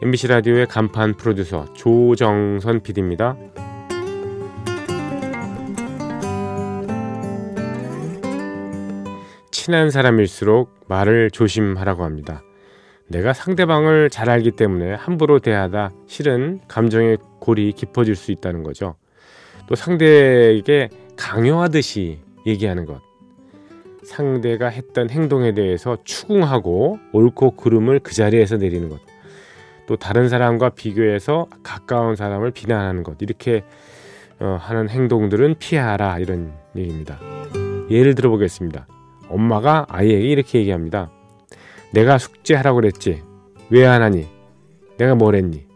MBC 라디오의 간판 프로듀서 조정선 PD입니다. 친한 사람일수록 말을 조심하라고 합니다. 내가 상대방을 잘 알기 때문에 함부로 대하다 실은 감정의 골이 깊어질 수 있다는 거죠. 또 상대에게 강요하듯이 얘기하는 것. 상대가 했던 행동에 대해서 추궁하고 옳고 그름을 그 자리에서 내리는 것. 또 다른 사람과 비교해서 가까운 사람을 비난하는 것. 이렇게 어, 하는 행동들은 피하라 이런 얘기입니다. 예를 들어 보겠습니다. 엄마가 아이에게 이렇게 얘기합니다. 내가 숙제하라고 그랬지. 왜 안 하니? 내가 뭘 했니?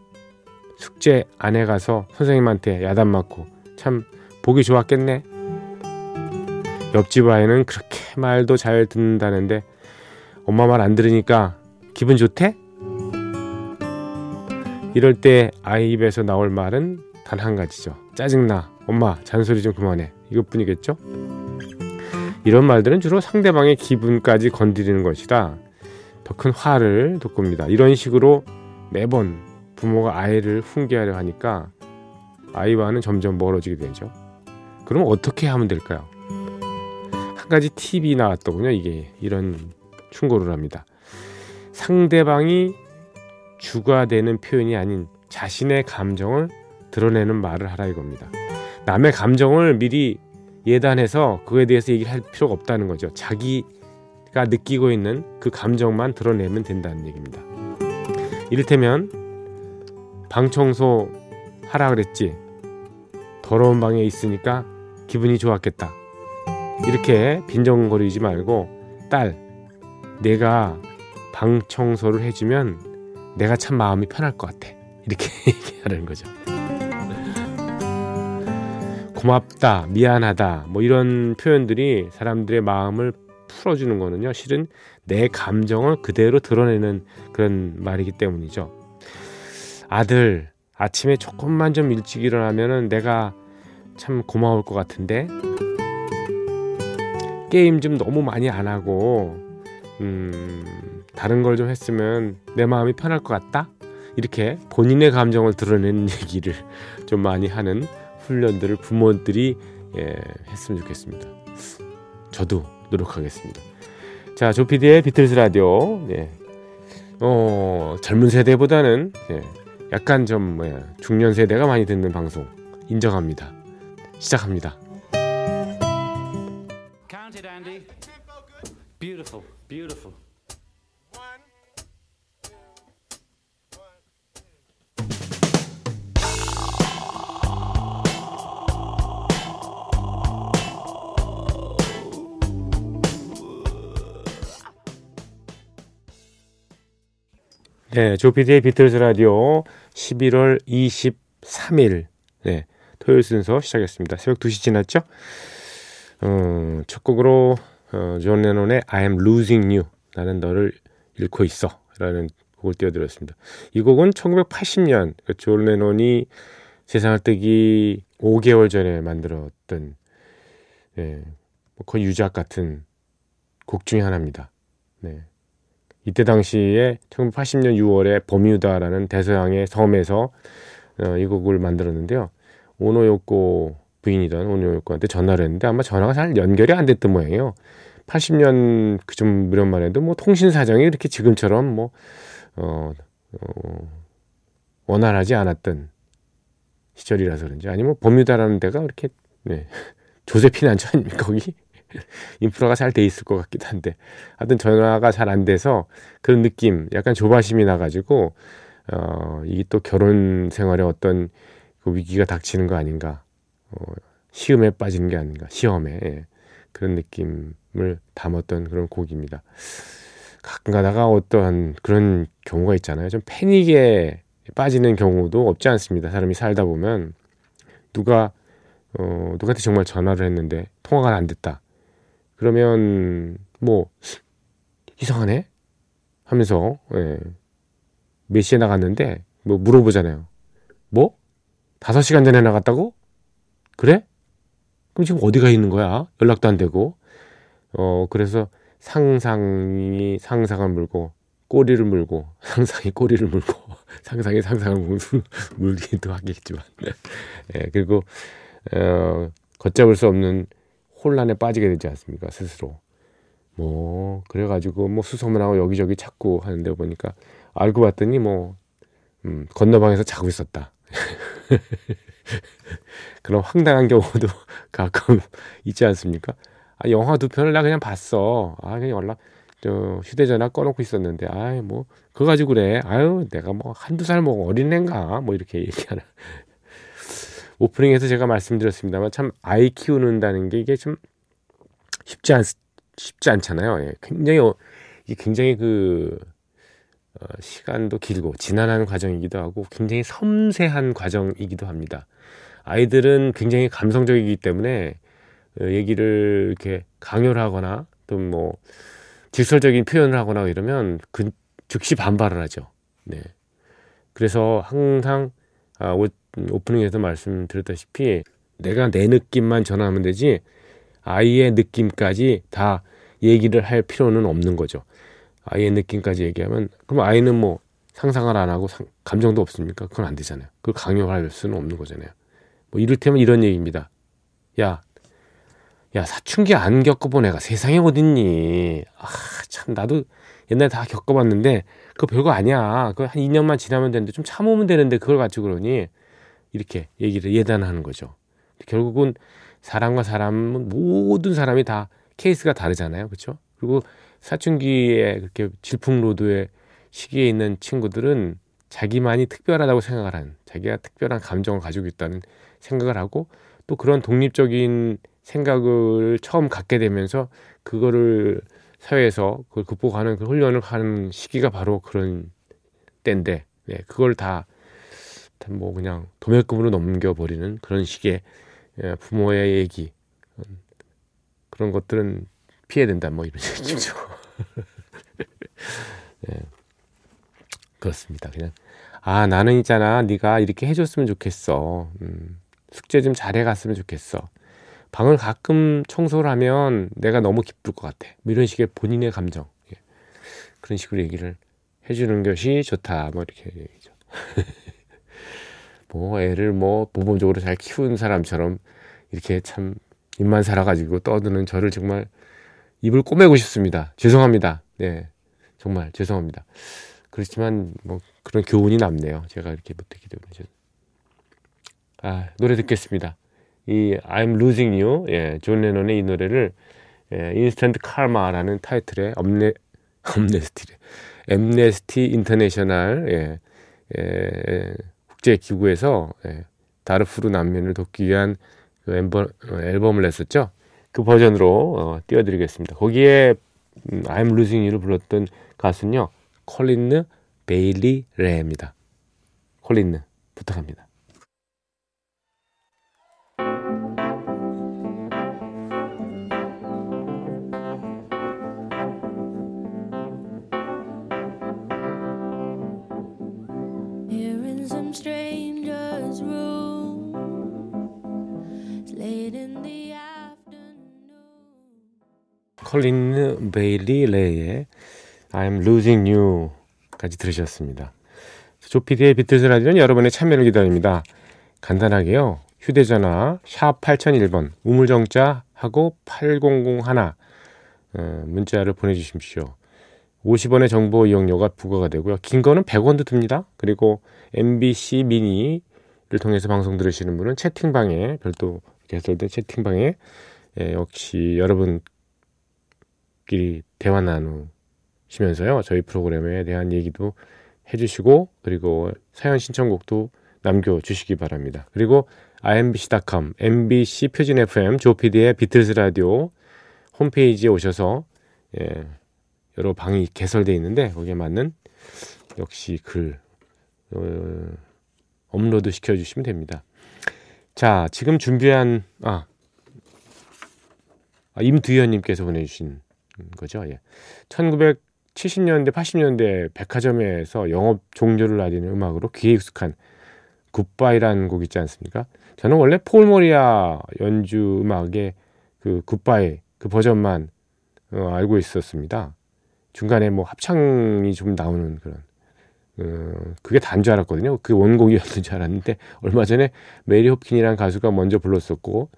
숙제 안 해가서 선생님한테 야단 맞고 참 보기 좋았겠네. 옆집 아이는 그렇게 말도 잘 듣는다는데 엄마 말 안 들으니까 기분 좋대? 이럴 때 아이 입에서 나올 말은 단 한 가지죠. 짜증나. 엄마 잔소리 좀 그만해. 이것뿐이겠죠? 이런 말들은 주로 상대방의 기분까지 건드리는 것이라 더 큰 화를 돋굽니다. 이런 식으로 매번 부모가 아이를 훈계하려 하니까 아이와는 점점 멀어지게 되죠. 그럼 어떻게 하면 될까요? 한 가지 팁이 나왔더군요. 이게 이런 충고를 합니다. 상대방이 주가 되는 표현이 아닌 자신의 감정을 드러내는 말을 하라 이겁니다. 남의 감정을 미리 예단해서 그에 대해서 얘기를 할 필요가 없다는 거죠. 자기가 느끼고 있는 그 감정만 드러내면 된다는 얘기입니다. 이를테면 방 청소 하라 그랬지. 더러운 방에 있으니까 기분이 좋았겠다. 이렇게 빈정거리지 말고 딸 내가 방 청소를 해주면 내가 참 마음이 편할 것 같아. 이렇게 얘기하는 거죠. 고맙다 미안하다 뭐 이런 표현들이 사람들의 마음을 풀어주는 거는요 실은 내 감정을 그대로 드러내는 그런 말이기 때문이죠. 아들 아침에 조금만 좀 일찍 일어나면은 내가 참 고마울 것 같은데? 게임 좀 너무 많이 안 하고 음, 다른 걸 좀 했으면 내 마음이 편할 것 같다. 이렇게 본인의 감정을 드러내는 얘기를 좀 많이 하는 훈련들을 부모들이 예, 했으면 좋겠습니다. 저도 노력하겠습니다. 자, 조피디의 비틀스 라디오. 예. 어, 젊은 세대보다는 예, 약간 좀 예, 중년 세대가 많이 듣는 방송 인정합니다. 시작합니다. Beautiful, beautiful. 네, 조피디의 비틀즈 라디오 11월 23일 네, 토요일 순서 시작했습니다. 새벽 2시 지났죠? 어, 첫 곡으로 어, 존 레논의 I am losing you. 나는 너를 잃고 있어. 라는 곡을 띄워드렸습니다. 이 곡은 1980년 그러니까 존 레논이 세상을 뜨기 5개월 전에 만들었던 예, 뭐 거의 유작 같은 곡 중의 하나입니다. 네. 이때 당시에 1980년 6월에 버뮤다라는 대서양의 섬에서 어, 이 곡을 만들었는데요. 오노요코 부인이던 오노요코한테 전화를 했는데 아마 전화가 잘 연결이 안 됐던 모양이에요. 80년 그좀 무렵만 해도 뭐 통신 사정이 이렇게 지금처럼 뭐 어, 어, 원활하지 않았던 시절이라서 그런지 아니면 버뮤다라는 데가 이렇게 네. 조세핀 안처 아닙니까 거기 인프라가 잘 돼 있을 것 같기도 한데 하여튼 전화가 잘 안 돼서 그런 느낌 약간 조바심이 나가지고 어 이게 또 결혼 생활에 어떤 그 위기가 닥치는 거 아닌가 어, 시험에 빠지는 게 아닌가 시험에 예. 그런 느낌을 담았던 그런 곡입니다. 가끔 가다가 어떠한 그런 경우가 있잖아요. 좀 패닉에 빠지는 경우도 없지 않습니다. 사람이 살다 보면 누가 어, 누구한테 정말 전화를 했는데 통화가 안 됐다. 그러면 뭐 이상하네 하면서 예. 몇 시에 나갔는데 뭐 물어보잖아요. 뭐? 다섯 시간 전에 나갔다고? 그래? 그럼 지금 어디가 있는 거야? 연락도 안 되고. 어, 그래서 상상이 상상을 물고 꼬리를 물고 상상이 꼬리를 물고 상상이 상상을 물기도 하겠지만 예, 그리고 어, 걷잡을 수 없는 혼란에 빠지게 되지 않습니까? 스스로. 뭐 그래가지고 뭐 수소문하고 여기저기 찾고 하는데 보니까 알고 봤더니 뭐 음, 건너방에서 자고 있었다. 그런 황당한 경우도 가끔 있지 않습니까? 아, 영화 두 편을 나 그냥 봤어. 아 그냥 연락 저 휴대전화 꺼놓고 있었는데 아이 뭐 그거 가지고 그래. 아유 내가 뭐 한두 살 먹은 어린애인가? 뭐 이렇게 얘기하는 오프닝에서 제가 말씀드렸습니다만 참 아이 키우는다는 게 이게 좀 쉽지 않 쉽지 않잖아요. 예. 굉장히 어, 이게 굉장히 그 어, 시간도 길고 지난한 과정이기도 하고 굉장히 섬세한 과정이기도 합니다. 아이들은 굉장히 감성적이기 때문에 어, 얘기를 이렇게 강요를 하거나 또 뭐 직설적인 표현을 하거나 이러면 그 즉시 반발을 하죠. 네. 그래서 항상 아, 오프닝에서 말씀드렸다시피 내가 내 느낌만 전하면 되지 아이의 느낌까지 다 얘기를 할 필요는 없는 거죠. 아이의 느낌까지 얘기하면 그럼 아이는 뭐 상상을 안 하고 상, 감정도 없습니까? 그건 안 되잖아요. 그걸 강요할 수는 없는 거잖아요. 뭐 이를테면 이런 얘기입니다. 야, 야 사춘기 안 겪어본 애가 세상에 어딨니? 아 참 나도 옛날에 다 겪어봤는데 그거 별거 아니야. 그거 한 2년만 지나면 되는데 좀 참으면 되는데 그걸 가지고 그러니 이렇게 얘기를 예단하는 거죠. 결국은 사람과 사람은 모든 사람이 다 케이스가 다르잖아요. 그렇죠? 그리고 사춘기에 그렇게 질풍노도의 시기에 있는 친구들은 자기만이 특별하다고 생각을 하는 자기가 특별한 감정을 가지고 있다는 생각을 하고 또 그런 독립적인 생각을 처음 갖게 되면서 그거를 사회에서 그걸 극복하는 그 훈련을 하는 시기가 바로 그런 때인데 네, 그걸 다 뭐 그냥 도매금으로 넘겨버리는 그런 식의 예, 부모의 얘기 그런 것들은 피해야 된다 뭐 이런 얘기죠. 네, 그렇습니다. 그냥 아 나는 있잖아 네가 이렇게 해줬으면 좋겠어. 음, 숙제 좀 잘해갔으면 좋겠어. 방을 가끔 청소를 하면 내가 너무 기쁠 것 같아. 뭐 이런 식의 본인의 감정. 예. 그런 식으로 얘기를 해주는 것이 좋다. 뭐 이렇게 얘기죠. 뭐 애를 뭐 모범적으로 잘 키운 사람처럼 이렇게 참 입만 살아가지고 떠드는 저를 정말 입을 꼬매고 싶습니다. 죄송합니다. 네. 정말 죄송합니다. 그렇지만 뭐 그런 교훈이 남네요. 제가 이렇게 못했기 때문에. 아, 노래 듣겠습니다. 이 I'm Losing You, 예, 존 레논의 이 노래를 예, Instant Karma라는 타이틀의 엄네 엄네스티래 Amnesty International 예, 예, 국제 기구에서 예, 다르푸르 난민을 돕기 위한 그 앨범, 앨범을 냈었죠. 그 버전으로 어, 띄워드리겠습니다. 거기에 음, I'm Losing You를 불렀던 가수는요, 콜린느 베일리 레입니다. 콜린느 부탁합니다. 컬린 베일리 레이의 I'm Losing You까지 들으셨습니다. 조피디의 비틀즈 라디오는 여러분의 참여를 기다립니다. 간단하게요. 휴대전화 샵 8001번 우물정자 하고 8001 어, 문자를 보내주십시오. 50원의 정보 이용료가 부과가 되고요. 긴 거는 100원도 듭니다. 그리고 MBC 미니를 통해서 방송 들으시는 분은 채팅방에 별도 개설된 채팅방에 예, 역시 여러분 끼리 대화 나누시면서요. 저희 프로그램에 대한 얘기도 해주시고 그리고 사연 신청곡도 남겨주시기 바랍니다. 그리고 imbc.com, mbc 표준 FM, 조피디의 비틀스 라디오 홈페이지에 오셔서 예, 여러 방이 개설되어 있는데 거기에 맞는 역시 글 어, 업로드 시켜주시면 됩니다. 자, 지금 준비한 아, 아 임두현님께서 보내주신 거죠. 예. 1970년대, 80년대 백화점에서 영업 종료를 알리는 음악으로 귀에 익숙한 굿바이라는 곡 있지 않습니까? 저는 원래 폴 모리아 연주 음악의 그 굿바이 그 버전만 어, 알고 있었습니다. 중간에 뭐 합창이 좀 나오는 그런 어, 그게 단 줄 알았거든요. 그 원곡이었는 줄 알았는데 얼마 전에 메리 홉킨이라는 가수가 먼저 불렀었고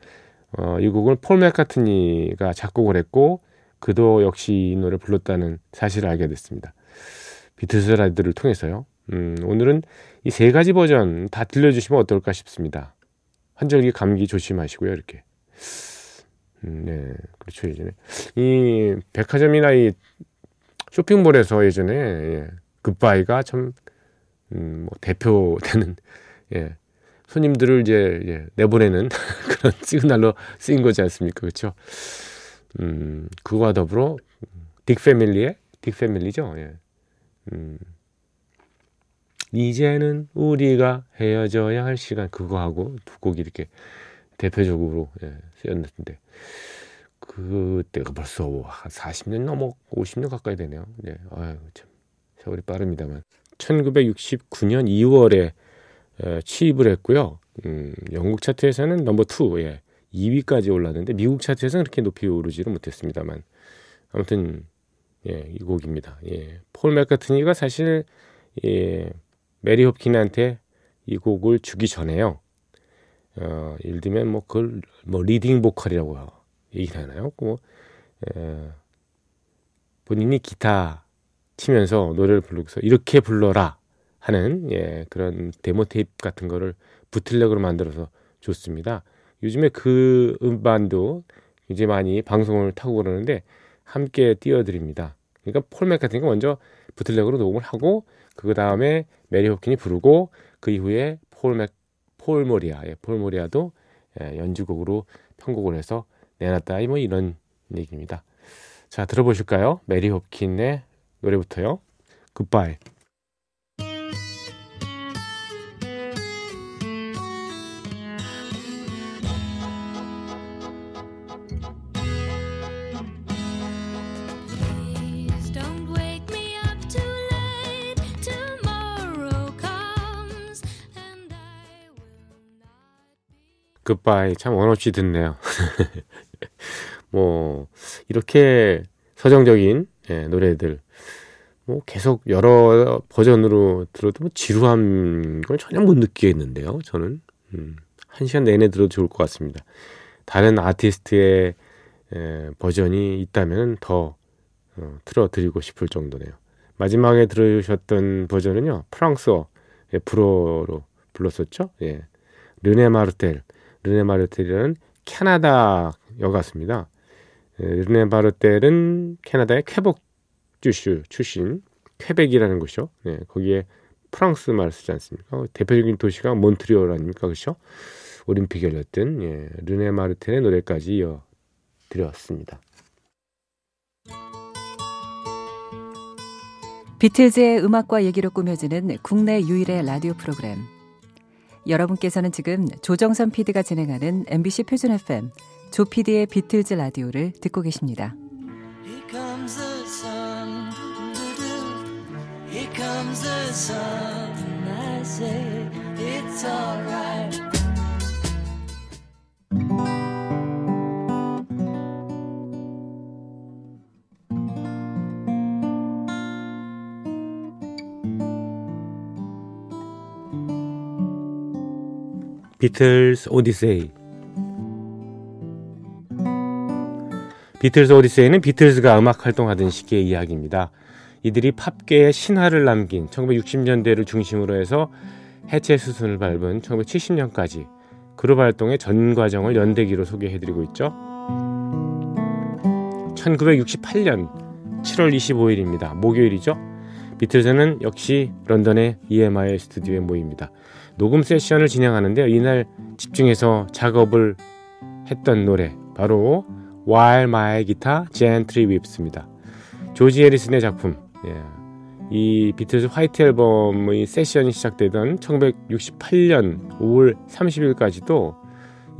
어, 이 곡을 폴 맥카트니가 작곡을 했고 그도 역시 이 노래 불렀다는 사실을 알게 됐습니다. 비틀즈 라디오를 통해서요. 음, 오늘은 이 세 가지 버전 다 들려주시면 어떨까 싶습니다. 환절기 감기 조심하시고요. 이렇게. 음, 네, 그렇죠 예전에 이 백화점이나 이 쇼핑몰에서 예전에 예, 굿바이가 참 음, 뭐 대표되는 예, 손님들을 이제 예, 내보내는 그런 시그널로 쓰인 거지 않습니까? 그렇죠? 음, 그와 더불어 딕 패밀리의 딕 패밀리죠. 예. 음, 이제는 우리가 헤어져야 할 시간 그거하고 두 곡이 이렇게 대표적으로 예, 쓰였는데 그때가 벌써 한 40년 넘어 50년 가까이 되네요. 네. 아유, 참 세월이 빠릅니다만 1969년 2월에 에, 취입을 했고요. 음, 영국 차트에서는 넘버 2, 예, 2위까지 올랐는데 미국 차트에서는 그렇게 높이 오르지를 못했습니다만 아무튼 예, 이 곡입니다. 예, 폴 맥카트니가 사실 예, 메리 홉킨한테 이 곡을 주기 전에요. 어, 예를 들면 뭐 그걸 뭐 leading vocal이라고 얘기를 하나요? 뭐 에, 본인이 기타 치면서 노래를 부르고서 이렇게 불러라 하는 예, 그런 데모 테이프 같은 거를 bootleg으로 만들어서 줬습니다. 요즘에 그 음반도 이제 많이 방송을 타고 그러는데 함께 띄워드립니다. 그러니까 폴 맥카트니가 먼저 bootleg으로 녹음을 하고 그 다음에 메리 홉킨이 부르고 그 이후에 폴 맥 폴 모리아, 예, 폴 모리아도 예, 연주곡으로 편곡을 해서 내놨다. 뭐 이런 얘기입니다. 자, 들어보실까요? 메리 홉킨의 노래부터요. 굿바이. 굿바이 참 원없이 듣네요. 뭐 이렇게 서정적인 예, 노래들 뭐 계속 여러 버전으로 들어도 뭐 지루한 걸 전혀 못 느끼겠는데요. 저는 음, 한 시간 내내 들어도 좋을 것 같습니다. 다른 아티스트의 예, 버전이 있다면 더 어, 틀어드리고 싶을 정도네요. 마지막에 들으셨던 버전은요 프랑스어 예, 불어로 불렀었죠. 예. 르네 마르텔 르네 마르텔이라는 캐나다 여가수입니다. 예, 르네 마르텔은 캐나다의 쾌복 주슈 출신 쾌백이라는 곳이죠. 네, 거기에 프랑스 말 쓰지 않습니까? 대표적인 도시가 몬트리올 아닙니까? 그렇죠? 올림픽 열렸던 예, 르네 마르텔의 노래까지 이어 드렸습니다. 비틀즈의 음악과 얘기로 꾸며지는 국내 유일의 라디오 프로그램 여러분께서는 지금 조정선 PD가 진행하는 MBC 표준 FM 조 PD의 비틀즈 라디오를 듣고 계십니다. 비틀스 오디세이 비틀스 오디세이는 비틀스가 음악 활동하던 시기의 이야기입니다. 이들이 팝계의 신화를 남긴 1960년대를 중심으로 해서 해체 수순을 밟은 1970년까지 그룹 활동의 전 과정을 연대기로 소개해드리고 있죠. 1968년 7월 25일입니다. 목요일이죠. 비틀즈는 역시 런던의 EMI 스튜디오에 모입니다. 녹음 세션을 진행하는데 이날 집중해서 작업을 했던 노래 바로 While My Guitar Gently Weeps입니다. 조지 해리슨의 작품. 예. 이 비틀즈 화이트 앨범의 세션이 시작되던 1968년 5월 30일까지도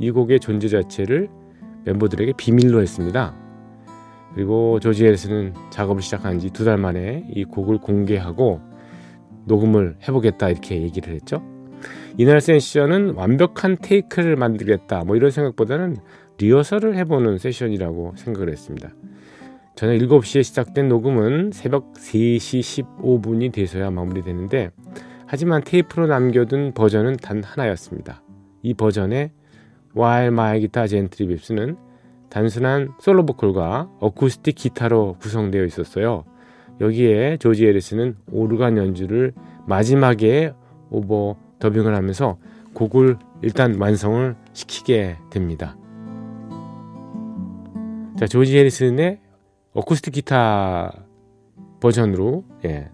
이 곡의 존재 자체를 멤버들에게 비밀로 했습니다. 그리고 조지 해리스는 작업을 시작한 지 두 달 만에 이 곡을 공개하고 녹음을 해보겠다 이렇게 얘기를 했죠. 이날 세션은 완벽한 테이크를 만들겠다 뭐 이런 생각보다는 리허설을 해보는 세션이라고 생각을 했습니다. 저녁 7시에 시작된 녹음은 새벽 3시 15분이 돼서야 마무리되는데 하지만 테이프로 남겨둔 버전은 단 하나였습니다. 이 버전의 While My Guitar Gently Weeps는 단순한 솔로 보컬과 어쿠스틱 기타로 구성되어 있었어요. 여기에 조지 에리스는 오르간 연주를 마지막에 오버 더빙을 하면서 곡을 일단 완성을 시키게 됩니다. 자, 조지 해리슨의 어쿠스틱 기타 버전으로 예.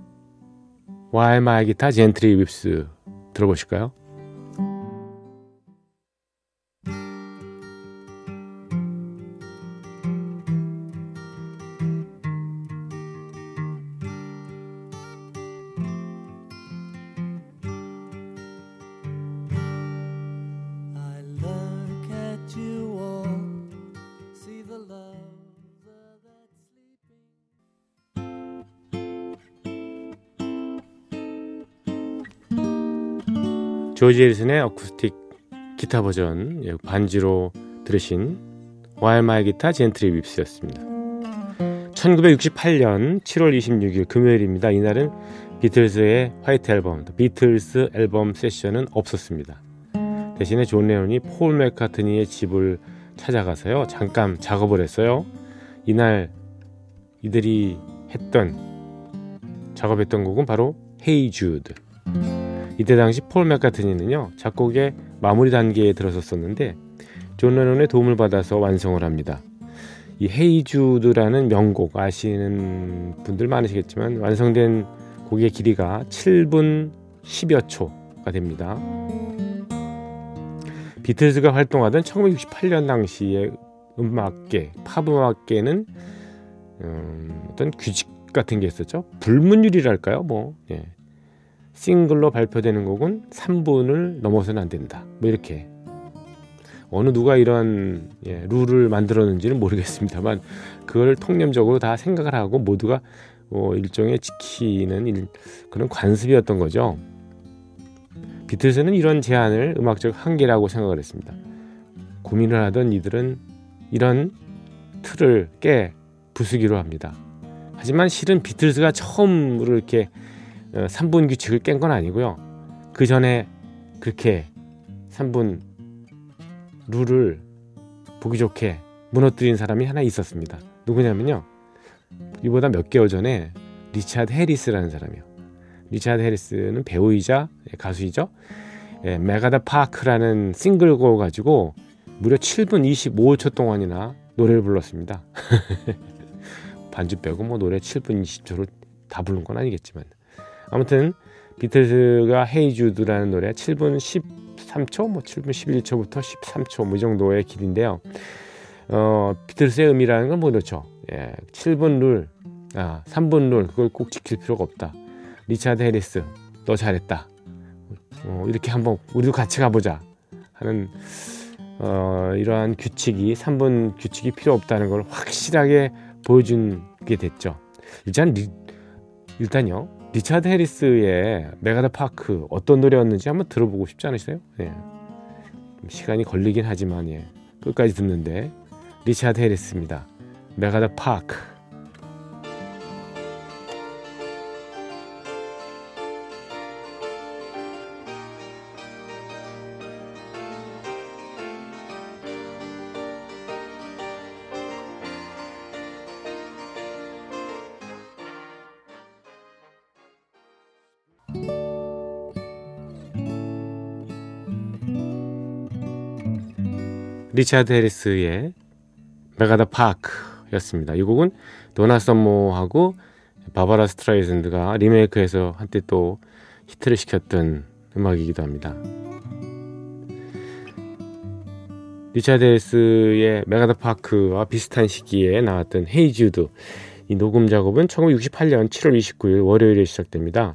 While My Guitar Gently Weeps 들어보실까요? 조지 해리슨의 어쿠스틱 기타 버전 예, 반지로 들으신 My Guitar Gently Weeps였습니다. 1968년 7월 26일 금요일입니다. 이날은 비틀즈의 화이트 앨범, 비틀스 앨범 세션은 없었습니다. 대신에 존 레논이 폴 맥카트니의 집을 찾아가서요. 잠깐 작업을 했어요. 이날 이들이 했던 작업했던 곡은 바로 Hey Jude. 이때 당시 폴 맥카트니는요 작곡의 마무리 단계에 들어섰었는데 존 레논의 도움을 받아서 완성을 합니다. 이 Hey Jude라는 명곡 아시는 분들 많으시겠지만 완성된 곡의 길이가 7분 10여 초가 됩니다. 비틀즈가 활동하던 1968년 당시의 음악계, 팝 음악계는 음, 어떤 규칙 같은 게 있었죠. 불문율이랄까요? 뭐 예. 싱글로 발표되는 곡은 3분을 넘어서는 안 된다. 뭐 이렇게 어느 누가 이런 예, 룰을 만들었는지는 모르겠습니다만 그걸 통념적으로 다 생각을 하고 모두가 어, 일종의 지키는 일, 그런 관습이었던 거죠. 비틀스는 이런 제안을 음악적 한계라고 생각을 했습니다. 고민을 하던 이들은 이런 틀을 깨 부수기로 합니다. 하지만 실은 비틀스가 처음으로 이렇게 3분 어, 규칙을 깬 건 아니고요. 그 전에 그렇게 3분 룰을 보기 좋게 무너뜨린 사람이 하나 있었습니다. 누구냐면요. 이보다 몇 개월 전에 리차드 해리스라는 사람이요. 리차드 해리스는 배우이자 가수이죠. 예, 메가더 파크라는 싱글곡 가지고 무려 7분 25초 동안이나 노래를 불렀습니다. 반주 빼고 뭐 노래 7분 20초로 다 부른 건 아니겠지만 아무튼 비틀즈가 헤이 주드라는 노래 7분 13초, 뭐 7분 11초부터 13초 뭐 이 정도의 길인데요. 어, 비틀스의 의미라는 건 뭐렇죠? 예, 7분 룰, 아, 3분 룰 그걸 꼭 지킬 필요가 없다. 리차드 해리스, 너 잘했다. 어, 이렇게 한번 우리도 같이 가보자 하는 어, 이러한 규칙이 3분 규칙이 필요 없다는 걸 확실하게 보여준 게 됐죠. 일단 리, 일단요 리차드 해리스의 MacArthur Park 어떤 노래였는지 한번 들어보고 싶지 않으세요? 예. 시간이 걸리긴 하지만 예. 끝까지 듣는데 리차드 해리스입니다. 메가더 파크 리차드 해리스의 MacArthur Park였습니다. 이 곡은 도나 썸머하고 바바라 스트라이샌드가 리메이크해서 한때 또 히트를 시켰던 음악이기도 합니다. 리차드 해리스의 MacArthur Park와 비슷한 시기에 나왔던 Hey Jude 이 녹음 작업은 1968년 7월 29일 월요일에 시작됩니다.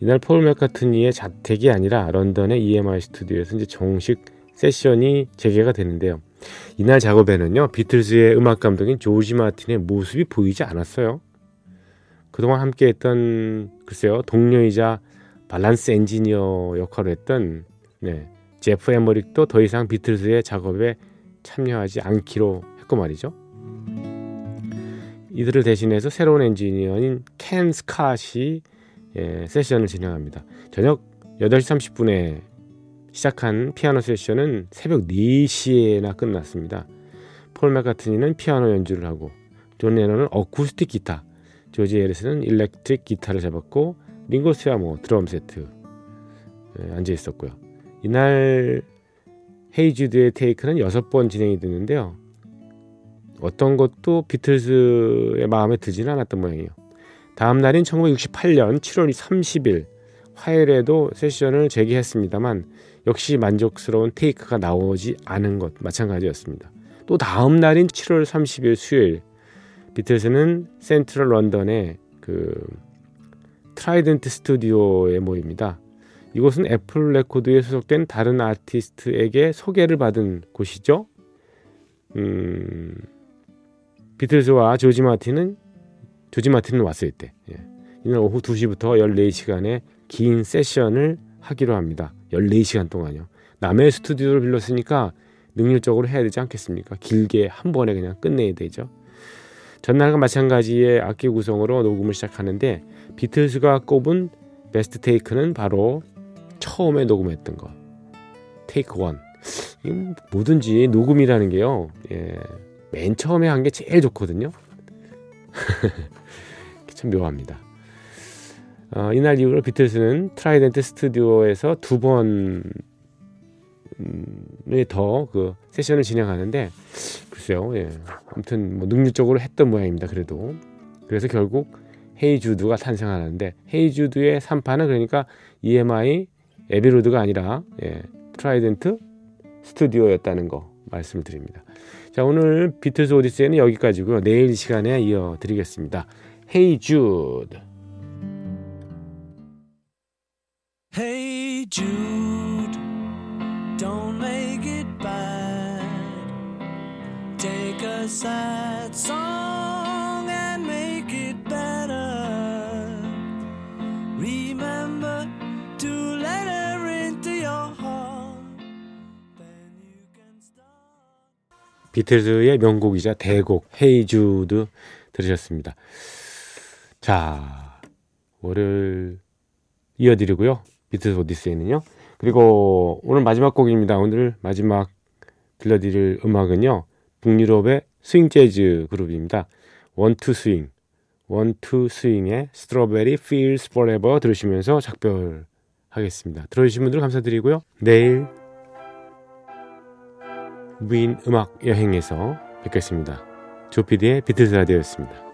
이날 폴 맥카트니의 자택이 아니라 런던의 EMI 스튜디오에서 이제 정식 세션이 재개가 되는데요. 이날 작업에는요, 비틀즈의 음악 감독인 조지 마틴의 모습이 보이지 않았어요. 그동안 함께 했던, 글쎄요, 동료이자 밸런스 엔지니어 역할을 했던, 네, 제프 에머릭도 더 이상 비틀즈의 작업에 참여하지 않기로 했고 말이죠. 이들을 대신해서 새로운 엔지니어인 켄 스캇이 예, 세션을 진행합니다. 저녁 8시 30분에 시작한 피아노 세션은 새벽 4시에나 끝났습니다. 폴 맥카트니는 피아노 연주를 하고 존 레논은 어쿠스틱 기타, 조지 해리슨은 일렉트릭 기타를 잡았고 링고 스타 뭐 드럼 세트 예, 앉아 있었고요. 이날 Hey Jude의 테이크는 6번 진행이 됐는데요. 어떤 것도 비틀즈의 마음에 들지는 않았던 모양이에요. 다음 날인 1968년 7월 30일 화요일에도 세션을 재개했습니다만 역시 만족스러운 테이크가 나오지 않은 것 마찬가지였습니다. 또 다음 날인 7월 30일 수요일 비틀즈는 센트럴 런던의 그 트라이던트 스튜디오에 모입니다. 이곳은 애플 레코드에 소속된 다른 아티스트에게 소개를 받은 곳이죠. 음, 비틀즈와 조지 마틴은 조지 마틴은 왔을 때 예. 이날 오후 2시부터 14시간의 긴 세션을 하기로 합니다. 14시간 동안요. 남의 스튜디오를 빌렸으니까 능률적으로 해야 되지 않겠습니까? 길게 한 번에 그냥 끝내야 되죠. 전날과 마찬가지의 악기 구성으로 녹음을 시작하는데 비틀즈가 꼽은 베스트 테이크는 바로 처음에 녹음했던 거 테이크 원 뭐든지 녹음이라는 게요 예, 맨 처음에 한 게 제일 좋거든요 참 묘합니다 어, 이날 이후로 비틀스는 트라이덴트 스튜디오에서 두 번의 더그 세션을 진행하는데 글쎄요 예. 아무튼 뭐 능률적으로 했던 모양입니다 그래도 그래서 결국 Hey Jude가 탄생하는데 Hey Jude의 산파는 그러니까 EMI 에비로드가 아니라 예, 트라이덴트 스튜디오였다는 거 말씀을 드립니다. 자 오늘 비틀스 오디세이는 여기까지고요. 내일 시간에 이어드리겠습니다. Hey 비틀즈의 명곡이자 대곡 Hey Jude 들으셨습니다. 자, 월요일 이어드리고요. 비틀즈 오디세이는요. 그리고 오늘 마지막 곡입니다. 오늘 마지막 들려드릴 음악은요. 북유럽의 스윙 재즈 그룹입니다. One Two Swing. One Two Swing의 Strawberry Fields Forever 들으시면서 작별하겠습니다. 들어주신 분들 감사드리고요. 내일 무인 음악 여행에서 뵙겠습니다. 조피디의 비틀즈 라디오였습니다.